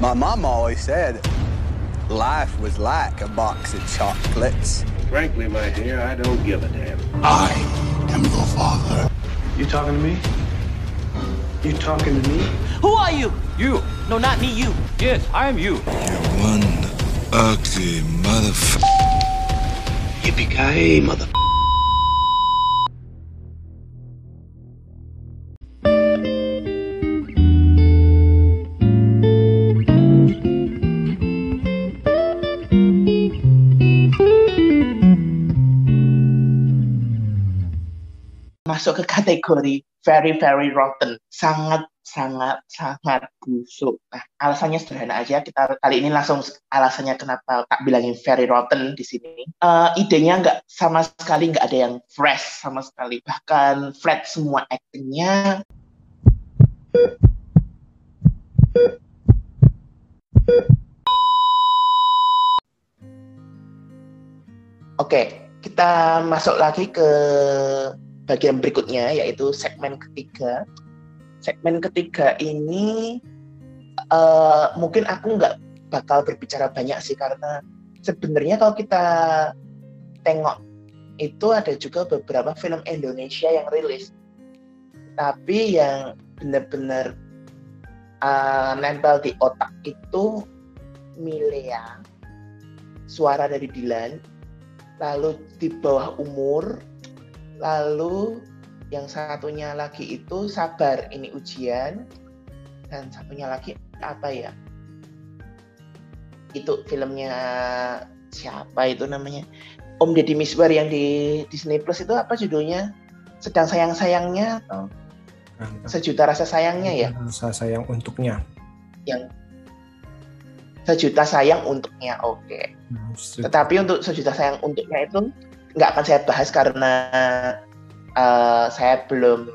My mom always said life was like a box of chocolates. Frankly, my dear, I don't give a damn. I am your father. You talking to me? You talking to me? Who are you? You. No, not me, you. Yes, I am you. You one ugly motherfucker. Yippee-ki-yay, mother... masuk ke kategori very very rotten, sangat sangat sangat busuk. Nah, alasannya sederhana aja. Kita kali ini langsung alasannya kenapa tak bilangin very rotten di sini. Uh, idenya nggak sama sekali nggak ada yang fresh sama sekali. Bahkan flat semua actingnya. Oke, kita masuk lagi ke bagian berikutnya yaitu segmen ketiga. Segmen ketiga ini uh, mungkin aku nggak bakal berbicara banyak sih karena sebenarnya kalau kita tengok itu ada juga beberapa film Indonesia yang rilis tapi yang benar-benar uh, nempel di otak itu Milea suara dari Dilan lalu di bawah umur lalu yang satunya lagi itu sabar ini ujian. Dan satunya lagi apa ya? Itu filmnya siapa itu namanya? Om Deddy Miswar yang di Disney Plus itu apa judulnya? Sedang sayang sayangnya atau sejuta rasa sayangnya ya? Rasa sayang untuknya. Yang sejuta sayang untuknya oke. Okay. tetapi untuk sejuta sayang untuknya itu nggak akan saya bahas karena uh, saya belum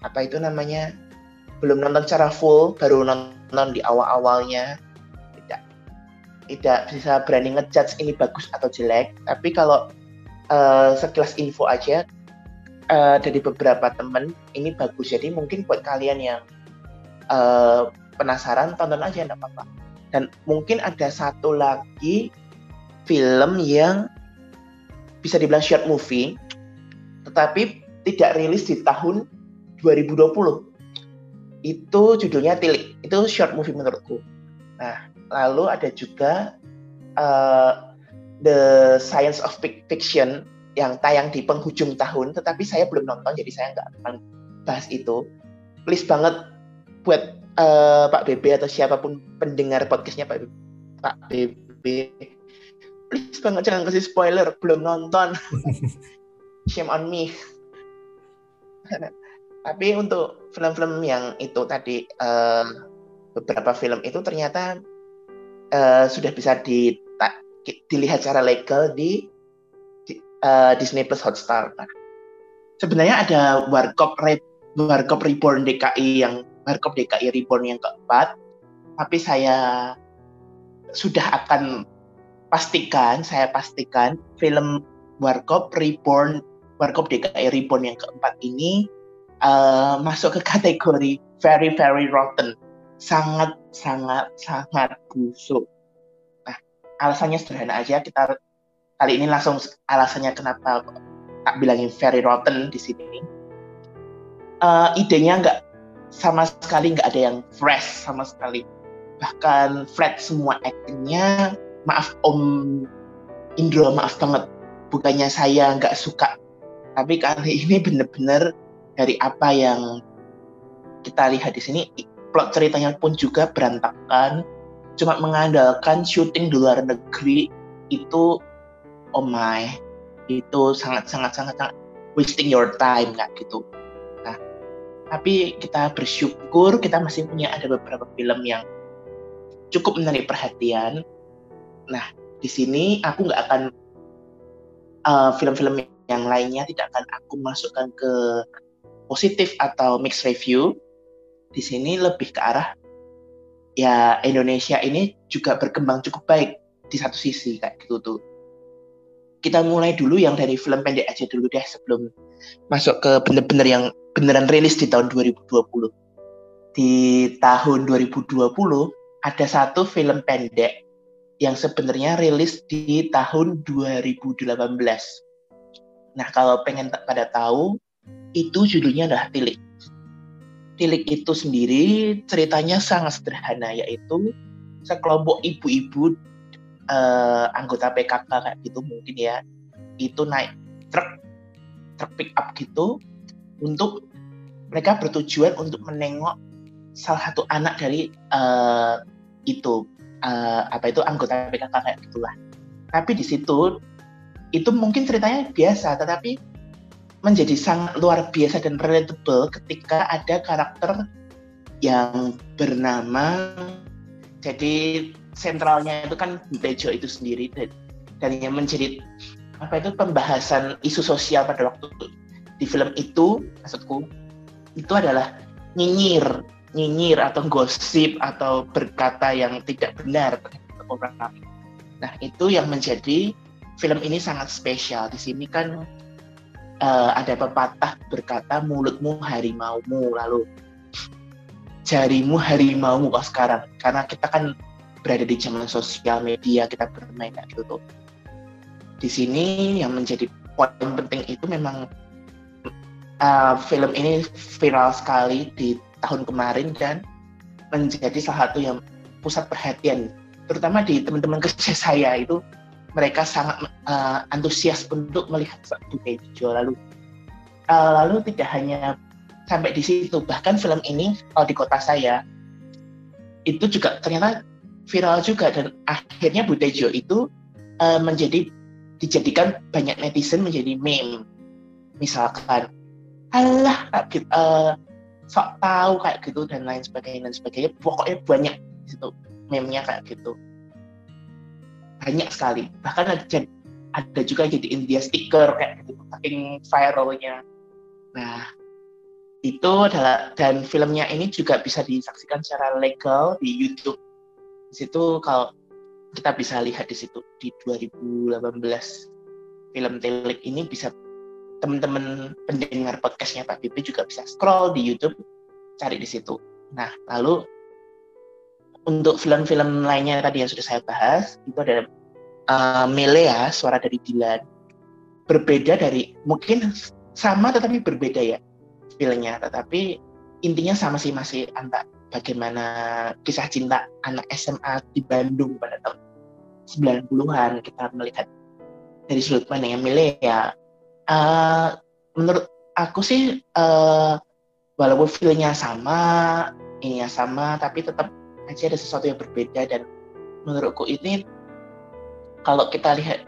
apa itu namanya belum nonton secara full baru nonton di awal-awalnya. Tidak tidak bisa berani ngejudge ini bagus atau jelek. Tapi kalau uh, sekilas info aja uh, dari beberapa temen ini bagus. Jadi mungkin buat kalian yang uh, penasaran tonton aja enggak apa-apa. Dan mungkin ada satu lagi film yang bisa dibilang short movie, tetapi tidak rilis di tahun 2020. Itu judulnya Tilik. Itu short movie menurutku. Nah, lalu ada juga uh, The Science of Fiction yang tayang di penghujung tahun, tetapi saya belum nonton, jadi saya nggak akan bahas itu. Please banget buat uh, Pak BB atau siapa pun pendengar podcastnya Pak Pak BB please banget jangan kasih spoiler belum nonton. Shame on me. Tapi untuk film-film yang itu tadi uh, beberapa film itu ternyata uh, sudah bisa di, ta, dilihat secara legal di, di uh, Disney Plus Hotstar. Sebenarnya ada Warkop Re, Warkop Reborn DKI yang Warkop DKI Reborn yang keempat, tapi saya sudah akan pastikan, saya pastikan film Warkop Reborn, Warkop DKI Reborn yang keempat ini uh, masuk ke kategori very very rotten, sangat sangat sangat busuk. Nah, alasannya sederhana aja. Kita kali ini langsung alasannya kenapa tak bilangin very rotten di sini. Uh, idenya nggak sama sekali nggak ada yang fresh sama sekali bahkan flat semua actingnya maaf Om Indro maaf banget. Bukannya saya nggak suka. Tapi kali ini bener-bener dari apa yang kita lihat di sini plot ceritanya pun juga berantakan. Cuma mengandalkan syuting di luar negeri itu oh my itu sangat sangat sangat sangat wasting your time nggak gitu. Nah tapi kita bersyukur kita masih punya ada beberapa film yang cukup menarik perhatian Nah, di sini aku nggak akan uh, film-film yang lainnya tidak akan aku masukkan ke positif atau mixed review. Di sini lebih ke arah ya Indonesia ini juga berkembang cukup baik di satu sisi kayak gitu tuh. Kita mulai dulu yang dari film pendek aja dulu deh sebelum masuk ke bener-bener yang beneran rilis di tahun 2020. Di tahun 2020 ada satu film pendek yang sebenarnya rilis di tahun 2018. Nah, kalau pengen pada tahu, itu judulnya adalah Tilik. Tilik itu sendiri ceritanya sangat sederhana, yaitu sekelompok ibu-ibu uh, anggota PKK kayak gitu mungkin ya, itu naik truk, truk pick up gitu, untuk mereka bertujuan untuk menengok salah satu anak dari uh, itu uh, apa itu anggota PKK kayak gitulah. Tapi di situ itu mungkin ceritanya biasa, tetapi menjadi sangat luar biasa dan relatable ketika ada karakter yang bernama jadi sentralnya itu kan Bejo itu sendiri dan, dan yang menjadi apa itu pembahasan isu sosial pada waktu di film itu maksudku itu adalah nyinyir nyinyir atau gosip atau berkata yang tidak benar terhadap orang Nah, itu yang menjadi film ini sangat spesial. Di sini kan uh, ada pepatah berkata mulutmu harimaumu, lalu jarimu harimaumu kok sekarang. Karena kita kan berada di zaman sosial media, kita bermain gitu. Di sini yang menjadi poin penting itu memang uh, film ini viral sekali di tahun kemarin dan menjadi salah satu yang pusat perhatian terutama di teman-teman kerja saya itu. Mereka sangat uh, antusias untuk melihat budaya hijau lalu. Uh, lalu tidak hanya sampai di situ bahkan film ini kalau di kota saya itu juga ternyata viral juga dan akhirnya Budejo itu uh, menjadi dijadikan banyak netizen menjadi meme. Misalkan Allah uh, sok tahu kayak gitu dan lain sebagainya dan sebagainya. Pokoknya banyak situ meme-nya kayak gitu. Banyak sekali. Bahkan ada ada juga jadi India stiker kayak gitu saking viralnya. Nah itu adalah dan filmnya ini juga bisa disaksikan secara legal di YouTube. Di situ kalau kita bisa lihat di situ di 2018 film Telik ini bisa teman-teman pendengar podcastnya Pak Bibi juga bisa scroll di YouTube cari di situ. Nah, lalu untuk film-film lainnya tadi yang sudah saya bahas itu ada uh, Melea, suara dari Dilan. Berbeda dari mungkin sama tetapi berbeda ya filmnya, tetapi intinya sama sih masih antar bagaimana kisah cinta anak SMA di Bandung pada tahun 90-an kita melihat dari sudut pandang Melea uh, menurut aku sih uh, walaupun feelnya sama ini ya sama tapi tetap aja ada sesuatu yang berbeda. Dan menurutku ini kalau kita lihat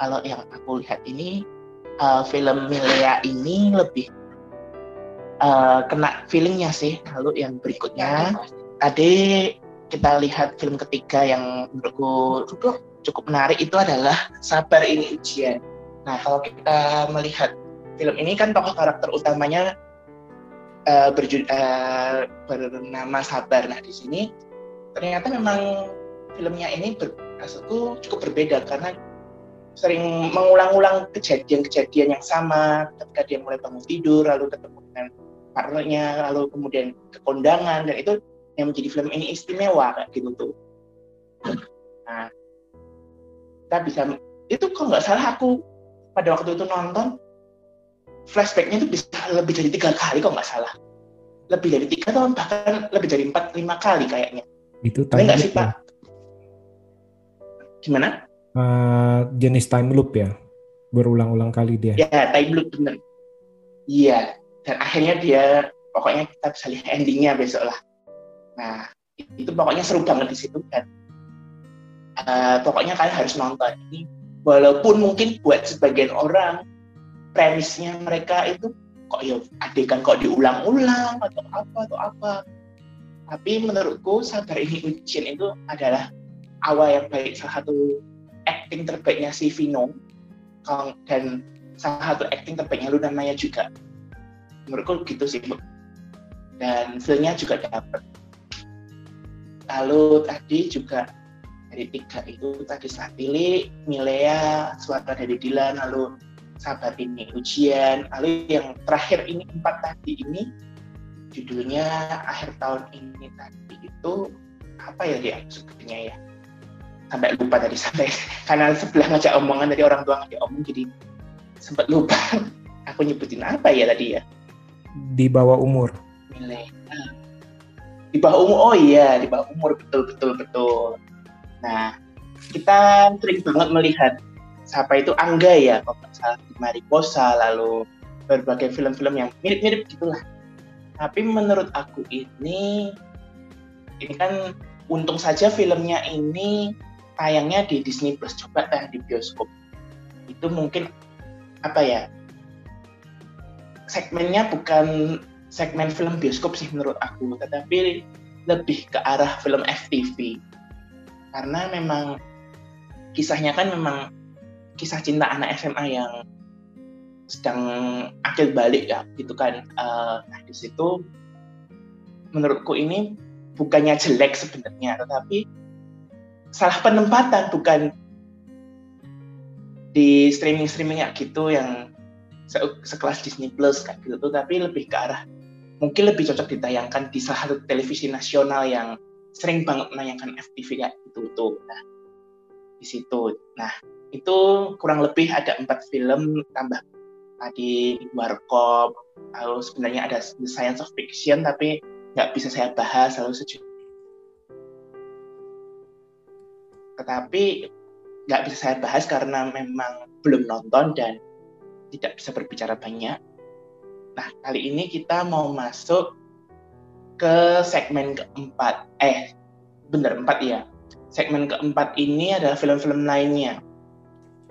kalau yang aku lihat ini uh, film Milea ini lebih uh, kena feelingnya sih. Lalu yang berikutnya tadi kita lihat film ketiga yang menurutku cukup menarik itu adalah Sabar Ini Ujian Nah, kalau kita melihat film ini kan tokoh karakter utamanya uh, berju uh, bernama Sabar. Nah, di sini ternyata memang filmnya ini ber, cukup berbeda karena sering mengulang-ulang kejadian-kejadian yang sama ketika dia mulai bangun tidur lalu ketemu dengan partnernya lalu kemudian ke kondangan dan itu yang menjadi film ini istimewa kayak gitu tuh nah kita bisa itu kok nggak salah aku pada waktu itu nonton flashbacknya itu bisa lebih dari tiga kali kok nggak salah. Lebih dari tiga atau bahkan lebih dari empat lima kali kayaknya. Itu time nggak sih pak? Gimana? Uh, jenis time loop ya. Berulang-ulang kali dia. Ya time loop bener. Iya dan akhirnya dia pokoknya kita bisa lihat endingnya besok lah. Nah itu pokoknya seru banget di situ dan uh, pokoknya kalian harus nonton. Ini walaupun mungkin buat sebagian orang premisnya mereka itu kok ya adegan kok diulang-ulang atau apa atau apa. Tapi menurutku sabar ini ujian itu adalah awal yang baik salah satu acting terbaiknya si Vino. Dan salah satu acting terbaiknya Luna Maya juga. Menurutku gitu sih dan filmnya juga dapat lalu tadi juga dari tiga itu tadi saya pilih Milea, suara dari Dilan, lalu sabar ini ujian, lalu yang terakhir ini empat tadi ini judulnya akhir tahun ini tadi itu apa ya dia sebutnya ya? Sampai lupa tadi sampai karena sebelah ngajak omongan dari orang tua ngajak omong jadi sempat lupa. Aku nyebutin apa ya tadi ya? Di bawah umur. milenial di bawah umur oh iya di bawah umur betul betul betul nah kita sering banget melihat siapa itu Angga ya kalau salah di Mariposa lalu berbagai film-film yang mirip-mirip gitulah. Tapi menurut aku ini ini kan untung saja filmnya ini tayangnya di Disney Plus coba tayang di bioskop. Itu mungkin apa ya segmennya bukan segmen film bioskop sih menurut aku tetapi lebih ke arah film FTV karena memang kisahnya kan memang kisah cinta anak SMA yang sedang akil balik ya gitu kan. Eh, nah di situ menurutku ini bukannya jelek sebenarnya tetapi salah penempatan bukan di streaming streaming ya gitu yang se- sekelas Disney Plus kayak gitu tapi lebih ke arah mungkin lebih cocok ditayangkan di salah satu televisi nasional yang sering banget menayangkan FTV kayak gitu tuh nah di situ nah itu kurang lebih ada empat film tambah tadi Warkop lalu sebenarnya ada The Science of Fiction tapi nggak bisa saya bahas lalu seju tetapi nggak bisa saya bahas karena memang belum nonton dan tidak bisa berbicara banyak. Nah, kali ini kita mau masuk ke segmen keempat. Eh, bener, empat ya. Segmen keempat ini adalah film-film lainnya.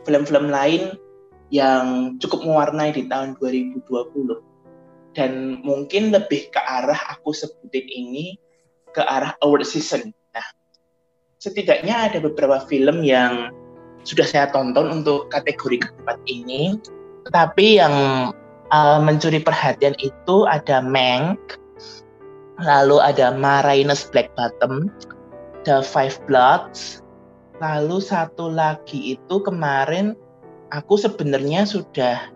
Film-film lain yang cukup mewarnai di tahun 2020. Dan mungkin lebih ke arah aku sebutin ini ke arah award season. Nah, setidaknya ada beberapa film yang sudah saya tonton untuk kategori keempat ini. Tetapi yang uh, mencuri perhatian itu ada Mank, lalu ada Marinus Black Bottom, The Five Bloods, lalu satu lagi itu kemarin aku sebenarnya sudah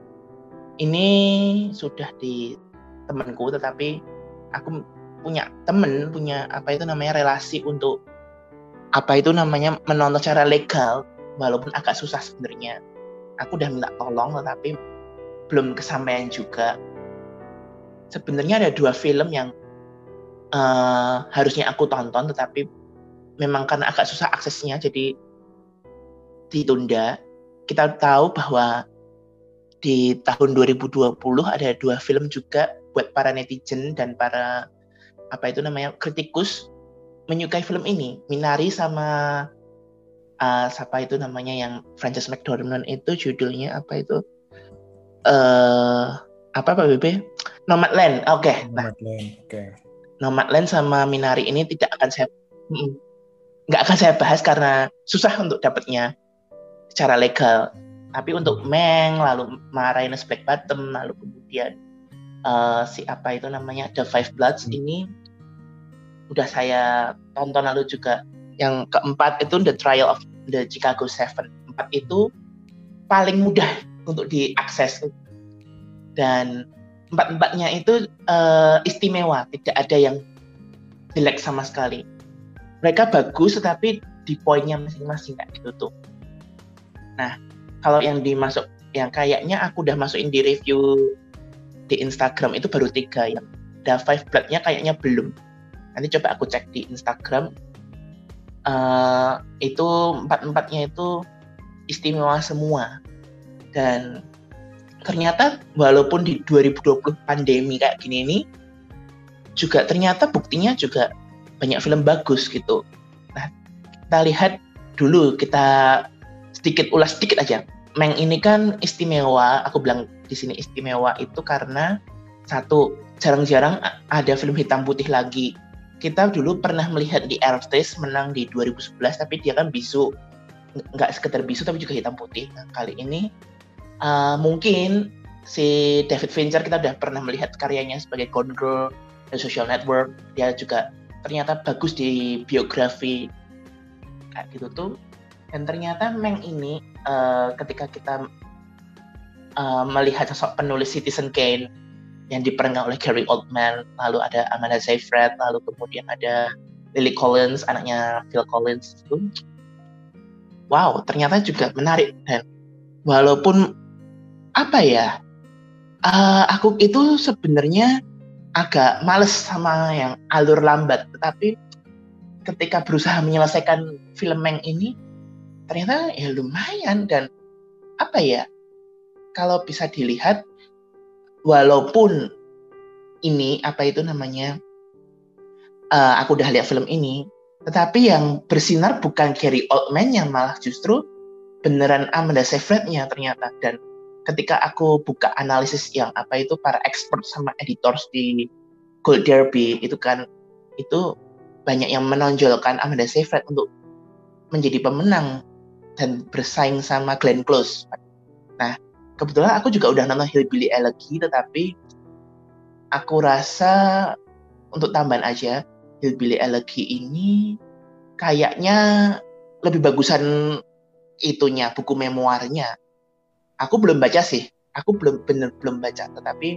ini sudah di temanku tetapi aku punya temen punya apa itu namanya relasi untuk apa itu namanya menonton secara legal walaupun agak susah sebenarnya. Aku udah minta tolong tetapi belum kesampaian juga. Sebenarnya ada dua film yang uh, harusnya aku tonton tetapi memang karena agak susah aksesnya jadi ditunda. Kita tahu bahwa di tahun 2020 ada dua film juga buat para netizen dan para apa itu namanya kritikus menyukai film ini. Minari sama uh, siapa itu namanya yang Frances McDormand itu judulnya apa itu? Uh, apa Pak BB Nomadland. Oke okay. nah. Nomadland, oke. Nomadland sama Minari ini tidak akan saya nggak akan saya bahas karena susah untuk dapatnya secara legal. Tapi untuk Meng lalu Marinus Black Bottom lalu kemudian uh, si apa itu namanya The Five Bloods ini udah saya tonton. Lalu juga yang keempat itu The Trial of the Chicago Seven. Empat itu paling mudah untuk diakses. Dan empat-empatnya itu uh, istimewa tidak ada yang jelek sama sekali. Mereka bagus tetapi di poinnya masing-masing kayak gitu tuh nah kalau yang dimasuk yang kayaknya aku udah masukin di review di Instagram itu baru tiga yang. The Five Blood-nya kayaknya belum. Nanti coba aku cek di Instagram. Uh, itu empat empatnya itu istimewa semua. Dan ternyata walaupun di 2020 pandemi kayak gini ini juga ternyata buktinya juga banyak film bagus gitu. Nah kita lihat dulu kita sedikit ulas sedikit aja. Meng ini kan istimewa aku bilang di sini istimewa itu karena satu jarang-jarang ada film hitam putih lagi. Kita dulu pernah melihat di Aerospace menang di 2011 tapi dia kan bisu. Nggak sekedar bisu tapi juga hitam putih. Nah, kali ini uh, mungkin si David Fincher kita udah pernah melihat karyanya sebagai Gone Girl dan Social Network. Dia juga ternyata bagus di biografi. Kayak gitu tuh. Dan ternyata Meng ini uh, ketika kita uh, melihat sosok penulis Citizen Kane yang diperankan oleh Gary Oldman, lalu ada Amanda Seyfried, lalu kemudian ada Lily Collins anaknya Phil Collins itu wow ternyata juga menarik dan. Walaupun apa ya? Uh, aku itu sebenarnya agak males sama yang alur lambat tetapi ketika berusaha menyelesaikan film yang ini ternyata ya lumayan dan apa ya kalau bisa dilihat walaupun ini apa itu namanya uh, aku udah lihat film ini tetapi yang bersinar bukan Gary Oldman yang malah justru beneran Amanda Seyfried-nya ternyata. Dan ketika aku buka analisis yang apa itu para expert sama editors di Gold Derby itu kan itu banyak yang menonjolkan Amanda Seyfried untuk menjadi pemenang dan bersaing sama Glenn Close. Nah, kebetulan aku juga udah nonton Hillbilly Elegy tetapi aku rasa untuk tambahan aja Hillbilly Elegy ini kayaknya lebih bagusan itunya buku memoirnya. Aku belum baca sih, aku belum bener belum baca. Tetapi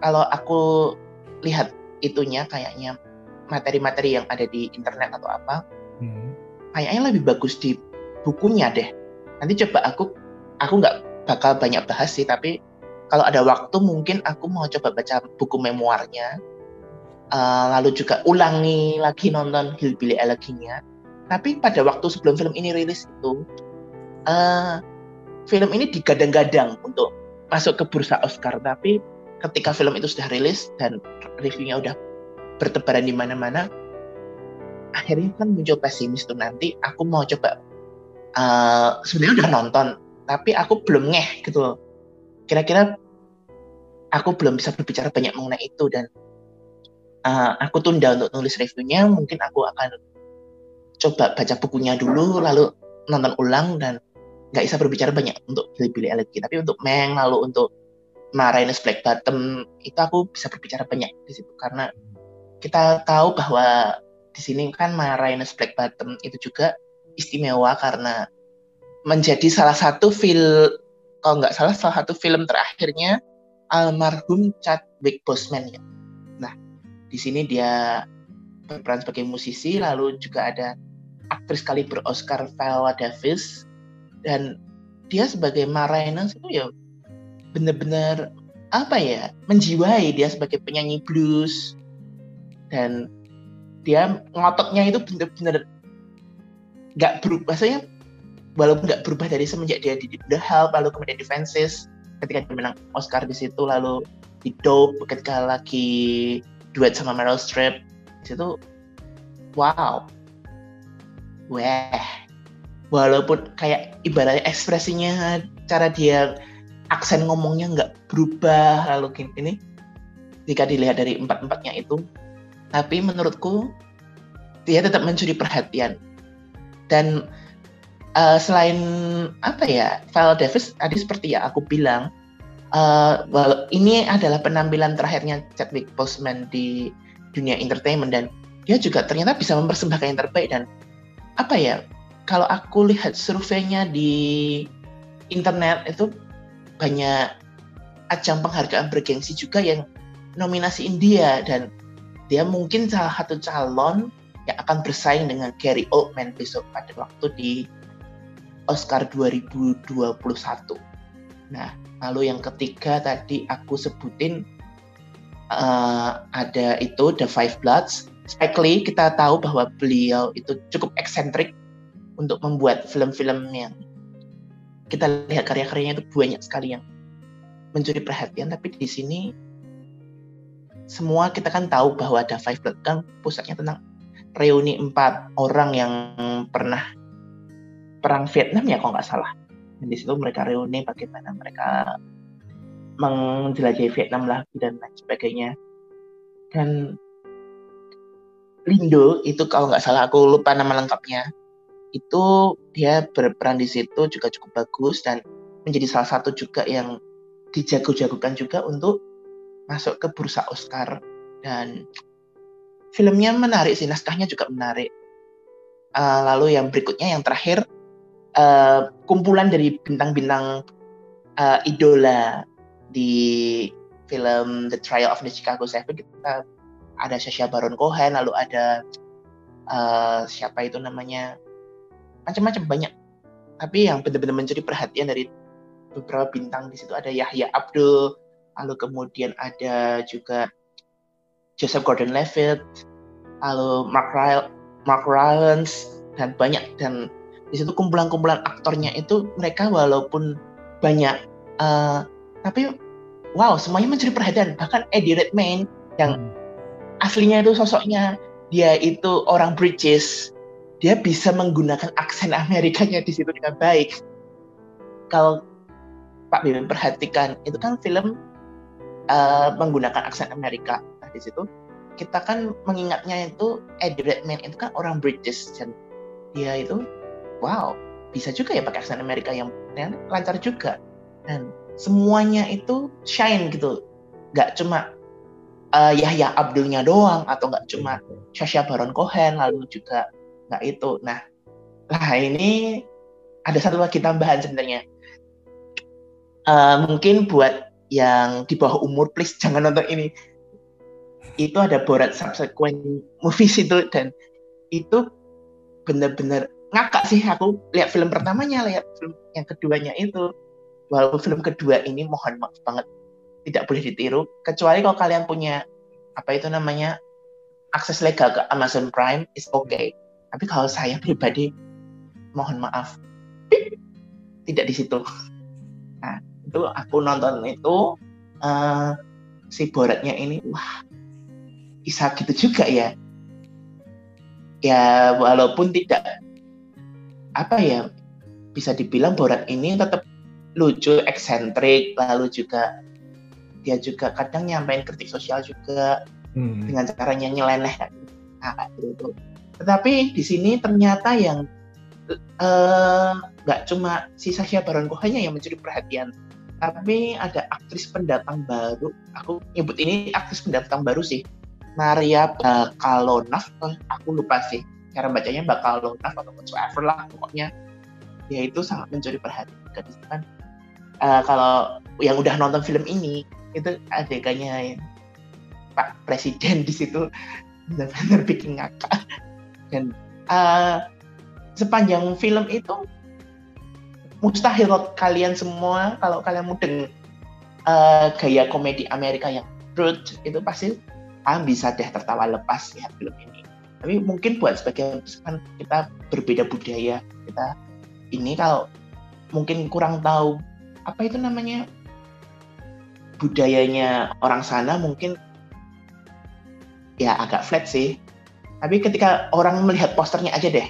kalau aku lihat itunya kayaknya materi-materi yang ada di internet atau apa, hmm. kayaknya lebih bagus di bukunya deh. Nanti coba aku, aku nggak bakal banyak bahas sih, tapi kalau ada waktu mungkin aku mau coba baca buku memoirnya uh, lalu juga ulangi lagi nonton Hillbilly Elegy-nya. Tapi pada waktu sebelum film ini rilis itu, uh, film ini digadang-gadang untuk masuk ke bursa Oscar. Tapi ketika film itu sudah rilis dan reviewnya udah bertebaran di mana-mana, akhirnya kan muncul pesimis tuh nanti aku mau coba uh, sebenarnya udah nonton, tapi aku belum ngeh gitu. Kira-kira aku belum bisa berbicara banyak mengenai itu dan uh, aku tunda untuk nulis reviewnya mungkin aku akan coba baca bukunya dulu lalu nonton ulang dan nggak bisa berbicara banyak untuk Billy Elegy tapi untuk Meng lalu untuk Marinus Black Bottom itu aku bisa berbicara banyak di situ. Karena kita tahu bahwa di sini kan Marinus Black Bottom itu juga istimewa karena menjadi salah satu film kalau nggak salah salah satu film terakhirnya almarhum Chadwick Boseman ya. Di sini dia berperan sebagai musisi, lalu juga ada aktris kaliber Oscar Viola Davis dan dia sebagai Marinas itu ya benar-benar apa ya menjiwai dia sebagai penyanyi blues. Dan dia ngototnya itu benar-benar nggak berubah saya walaupun nggak berubah dari semenjak dia di The Help lalu kemudian di Fences ketika dia menang Oscar di situ lalu di Dope ketika lagi duet sama Meryl Streep di situ wow. Wah walaupun kayak ibaratnya ekspresinya cara dia aksen ngomongnya nggak berubah. Lalu ini jika dilihat dari empat empatnya itu tapi menurutku dia tetap mencuri perhatian. Dan uh, selain apa ya Val Davis tadi seperti ya aku bilang uh, well, ini adalah penampilan terakhirnya Chadwick Boseman di dunia entertainment dan dia juga ternyata bisa mempersembahkan yang terbaik dan apa ya kalau aku lihat surveinya di internet itu banyak ajang penghargaan bergengsi juga yang nominasi India dan dia mungkin salah satu calon yang akan bersaing dengan Gary Oldman besok pada waktu di Oscar 2021. Nah, Lalu yang ketiga tadi aku sebutin uh, ada itu The Five Bloods. Spike Lee kita tahu bahwa beliau itu cukup eksentrik untuk membuat film-film yang kita lihat karya-karyanya itu banyak sekali yang mencuri perhatian tapi di sini semua kita kan tahu bahwa The Five Bloods kan pusatnya tentang reuni empat orang yang pernah perang Vietnam ya kalau nggak salah. Dan di situ mereka reuni bagaimana mereka menjelajahi Vietnam lagi dan lain sebagainya. Dan Lindo itu kalau nggak salah aku lupa nama lengkapnya itu dia berperan di situ juga cukup bagus dan menjadi salah satu juga yang dijago-jagokan juga untuk masuk ke bursa Oscar. Dan filmnya menarik sih naskahnya juga menarik. Uh, lalu yang berikutnya yang terakhir uh, kumpulan dari bintang-bintang uh, idola di film The Trial of the Chicago Seven. Kita ada Sacha Baron Cohen lalu ada eh, siapa itu namanya macam-macam banyak. Tapi yang benar-benar mencuri perhatian dari beberapa bintang di situ ada Yahya Abdul lalu kemudian ada juga Joseph Gordon-Levitt lalu Mark Ryle, Mark Rylance dan banyak. Dan di situ kumpulan-kumpulan aktornya itu mereka walaupun banyak eh, tapi wow semuanya mencuri perhatian. Bahkan Eddie Redmayne yang Hmm. aslinya itu sosoknya dia itu orang British dia bisa menggunakan aksen Amerikanya di situ dengan baik. Kalau Pak Bim perhatikan itu kan film eh, menggunakan aksen Amerika. Nah di situ kita kan mengingatnya itu Eddie Redmayne itu kan orang British dan dia itu wow bisa juga ya pakai aksen Amerika yang yang lancar juga. Dan semuanya itu shine gitu. Nggak cuma eh, Yahya Abdulnya doang atau nggak cuma Sacha Baron Cohen lalu juga nggak itu. Nah lah ini ada satu lagi tambahan sebenarnya. Eh, mungkin buat yang di bawah umur please jangan nonton ini. Itu ada Borat subsequent movies itu dan itu bener-bener ngakak sih aku lihat film pertamanya lihat film yang keduanya itu. Walaupun film kedua ini mohon maaf banget tidak boleh ditiru. Kecuali kalau kalian punya apa itu namanya akses legal ke Amazon Prime is okay tapi kalau saya pribadi mohon maaf tidak di situ nah itu aku nonton itu eh, si Boratnya ini wah bisa gitu juga ya ya walaupun tidak apa ya bisa dibilang Borat ini tetap lucu eksentrik lalu juga dia juga kadang nyampein kritik sosial juga Hmm. dengan caranya nyeleneh. Nah, gitu. Tetapi di sini ternyata yang eh, nggak cuma si Sasha Baron Cohen yang mencuri perhatian, tapi ada aktris pendatang baru. Aku nyebut ini aktris pendatang baru sih, Maria Bakalonov. Eh, Aku lupa sih cara bacanya Bakalonov atau whatsoever lah pokoknya. Dia itu sangat mencuri perhatian. Jadi kan eh, kalau yang udah nonton film ini itu adegannya Pak Presiden di situ benar-benar bikin ngakak dan eh, sepanjang film itu mustahil kalian semua kalau kalian mudeng eh, gaya komedi Amerika yang brut itu pasti kalian bisa deh tertawa lepas lihat film ini tapi mungkin buat sebagian kan kita berbeda budaya kita ini kalau mungkin kurang tahu apa itu namanya budayanya orang sana mungkin ya agak flat sih. Tapi ketika orang melihat posternya aja deh,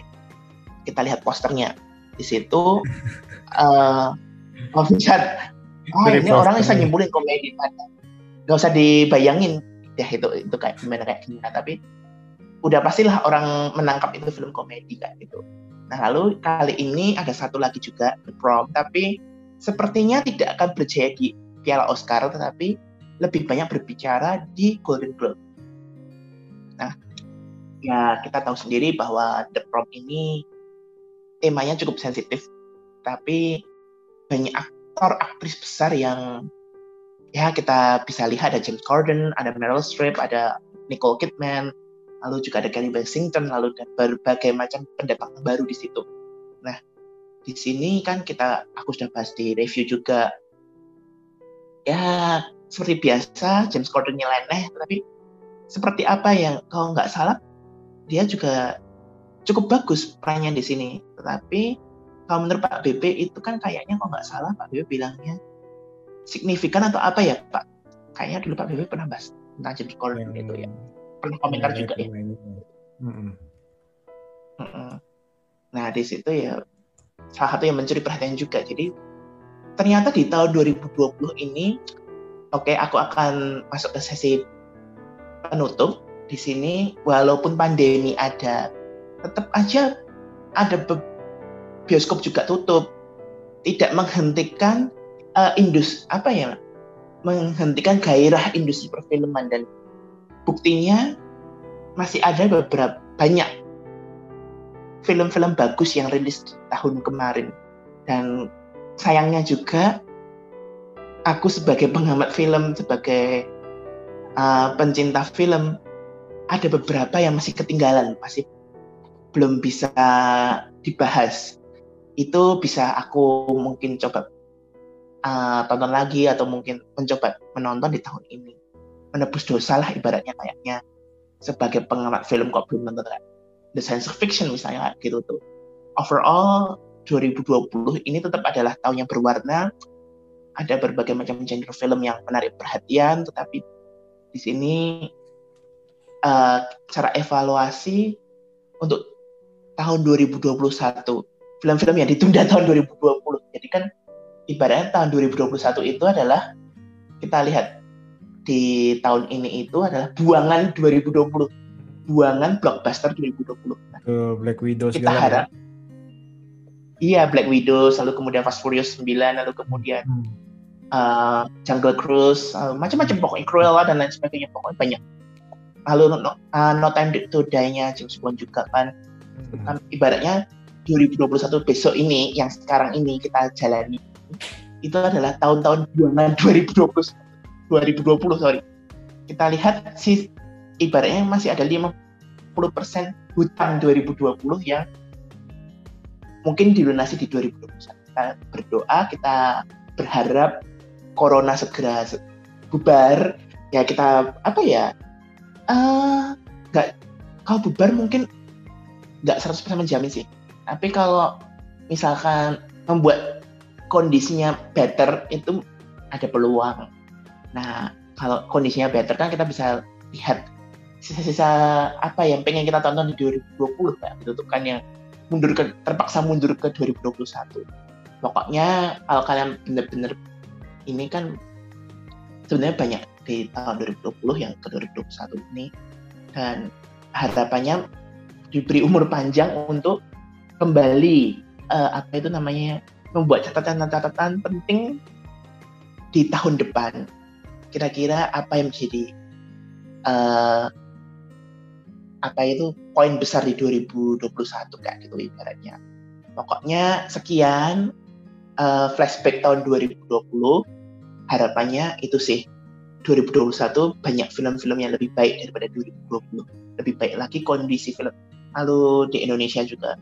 kita lihat posternya di situ, uh, bisa, oh Dari ini orang bisa posternya. nyimpulin komedi mana. Gak usah dibayangin ya itu itu kayak gimana kayak gimana tapi udah pastilah orang menangkap itu film komedi kayak gitu. Nah lalu kali ini ada satu lagi juga The Prom tapi sepertinya tidak akan berjaya di Piala Oscar tetapi lebih banyak berbicara di Golden Globe. Nah, ya kita tahu sendiri bahwa The Prom ini temanya cukup sensitif, tapi banyak aktor aktris besar yang ya kita bisa lihat ada James Corden, ada Meryl Streep, ada Nicole Kidman, lalu juga ada Kelly Basington, lalu dan berbagai macam pendatang baru di situ. Nah, di sini kan kita aku sudah bahas di review juga. Ya, seperti biasa James Corden nyeleneh, tapi seperti apa yang kalau nggak salah dia juga cukup bagus perannya di sini. Tetapi kalau menurut Pak BB itu kan kayaknya kalau nggak salah Pak BB bilangnya signifikan atau apa ya Pak? Kayaknya dulu Pak BB pernah bahas tentang James Corden itu ya. Pernah komentar juga ya. Mm-mm. Nah di situ ya salah satu yang mencuri perhatian juga. Jadi ternyata di tahun 2020 ini, oke aku akan masuk ke sesi penutup di sini. Walaupun pandemi ada, tetap aja ada bioskop juga tutup. Tidak menghentikan eh, industri apa ya, menghentikan gairah industri perfilman dan buktinya masih ada beberapa banyak film-film bagus yang rilis tahun kemarin dan sayangnya juga aku sebagai penghemat film sebagai uh, pencinta film ada beberapa yang masih ketinggalan masih belum bisa dibahas. Itu bisa aku mungkin coba uh, tonton lagi atau mungkin mencoba menonton di tahun ini. Menebus dosa lah ibaratnya kayaknya sebagai pengamat film kok belum nonton kan? The science fiction misalnya gitu tuh. Overall 2020 ini tetap adalah tahun yang berwarna. Ada berbagai macam genre film yang menarik perhatian tetapi di sini uh, cara evaluasi untuk tahun 2021 film-film yang ditunda tahun 2020 jadi kan ibaratnya tahun 2021 itu adalah kita lihat di tahun ini itu adalah buangan 2020 buangan blockbuster 2020 nah, Black Widow kita harap ya? iya Black Widow lalu kemudian Fast Furious 9 lalu kemudian hmm. uh, Jungle Cruise uh, macam-macam pokoknya Cruella dan lain sebagainya pokoknya banyak lalu no, uh, no Time to Die-nya James Bond juga kan. Hmm. Kan ibaratnya 2021 besok ini yang sekarang ini kita jalani itu adalah tahun-tahun buangan 2020 2020 sorry. Kita lihat si ibaratnya masih ada 50% hutang 2020 yang mungkin dilunasi di 2021 kita berdoa kita berharap corona segera bubar. Ya kita apa ya uh, nggak kalau bubar mungkin nggak 100% menjamin sih tapi kalau misalkan membuat kondisinya better itu ada peluang. Nah, kalau kondisinya better kan kita bisa lihat sisa-sisa apa yang pengen kita tonton di 2020 Pak. Itu kan yang mundur ke terpaksa mundur ke 2021. Pokoknya kalau kalian bener-bener ini kan sebenarnya banyak di tahun 2020 yang ke 2021 ini dan harapannya diberi umur panjang untuk kembali uh, apa itu namanya membuat catatan-catatan penting di tahun depan. Kira-kira apa yang menjadi uh, apa itu poin besar di 2021 kayak gitu ibaratnya. Pokoknya sekian uh, flashback tahun 2020. Harapannya itu sih 2021 banyak film-film yang lebih baik daripada 2020. Lebih baik lagi kondisi film. Lalu di Indonesia juga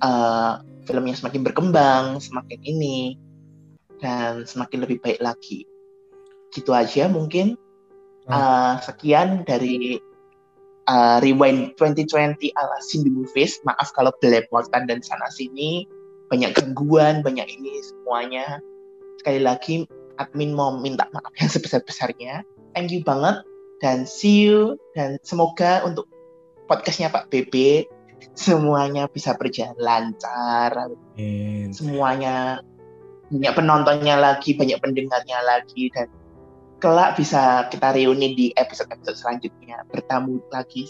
uh, filmnya semakin berkembang, semakin ini, dan semakin lebih baik lagi. Gitu aja mungkin. Uh, sekian dari uh, Rewind 2020 ala Cindy Movies. Maaf kalau belepotan dan sana sini banyak gangguan, banyak ini semuanya. Sekali lagi admin mau minta maaf yang sebesar-besarnya. Thank you banget dan see you dan semoga untuk podcastnya Pak BB semuanya bisa berjalan lancar Amin. semuanya banyak penontonnya lagi banyak pendengarnya lagi dan kelak bisa kita reuni di episode-episode selanjutnya bertamu lagi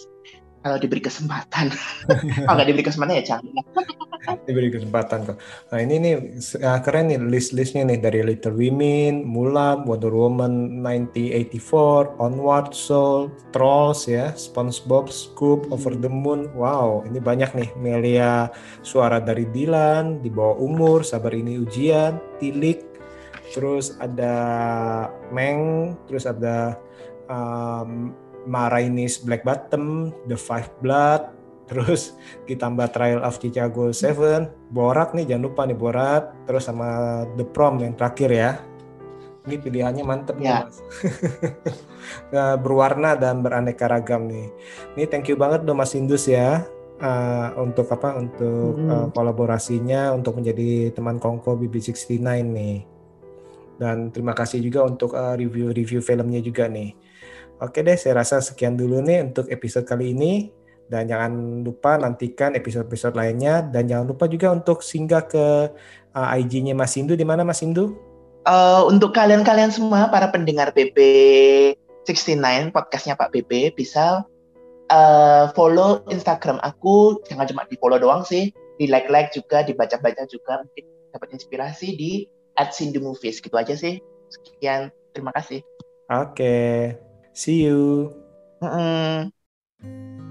kalau diberi kesempatan. kalau nggak diberi kesempatan ya jangan. diberi kesempatan kok. Nah ini nih uh, keren nih list-listnya nih dari Little Women, Mulan, Wonder Woman 1984, Onward, Soul, Trolls ya, SpongeBob, Scoop, Over the Moon. Wow, ini banyak nih. Melia Suara dari Dilan, Di Bawah Umur, Sabar Ini Ujian, Tilik, terus ada Meng, terus ada um, Marainis Black Bottom, The Five Blood, terus ditambah Trial of Chicago Seven, Borat nih jangan lupa nih Borat, terus sama The Prom yang terakhir ya. Ini pilihannya mantep ya. nih mas. nah, berwarna dan beraneka ragam nih. Ini thank you banget dong Mas Indus ya. Uh, untuk apa untuk hmm. uh, kolaborasinya untuk menjadi teman Kongko BB69 nih dan terima kasih juga untuk uh, review-review filmnya juga nih Oke deh, saya rasa sekian dulu nih untuk episode kali ini. Dan jangan lupa nantikan episode-episode lainnya. Dan jangan lupa juga untuk singgah ke uh, IG-nya Mas Indu. Di mana Mas Indu? Uh, untuk kalian-kalian semua, para pendengar BB 69, podcastnya Pak BB, bisa uh, follow Instagram aku. Jangan cuma di follow doang sih. Di like-like juga, dibaca-baca juga. Mungkin dapat inspirasi di at Movies. Gitu aja sih. Sekian, terima kasih. Oke. Okay. See you. Mm -mm.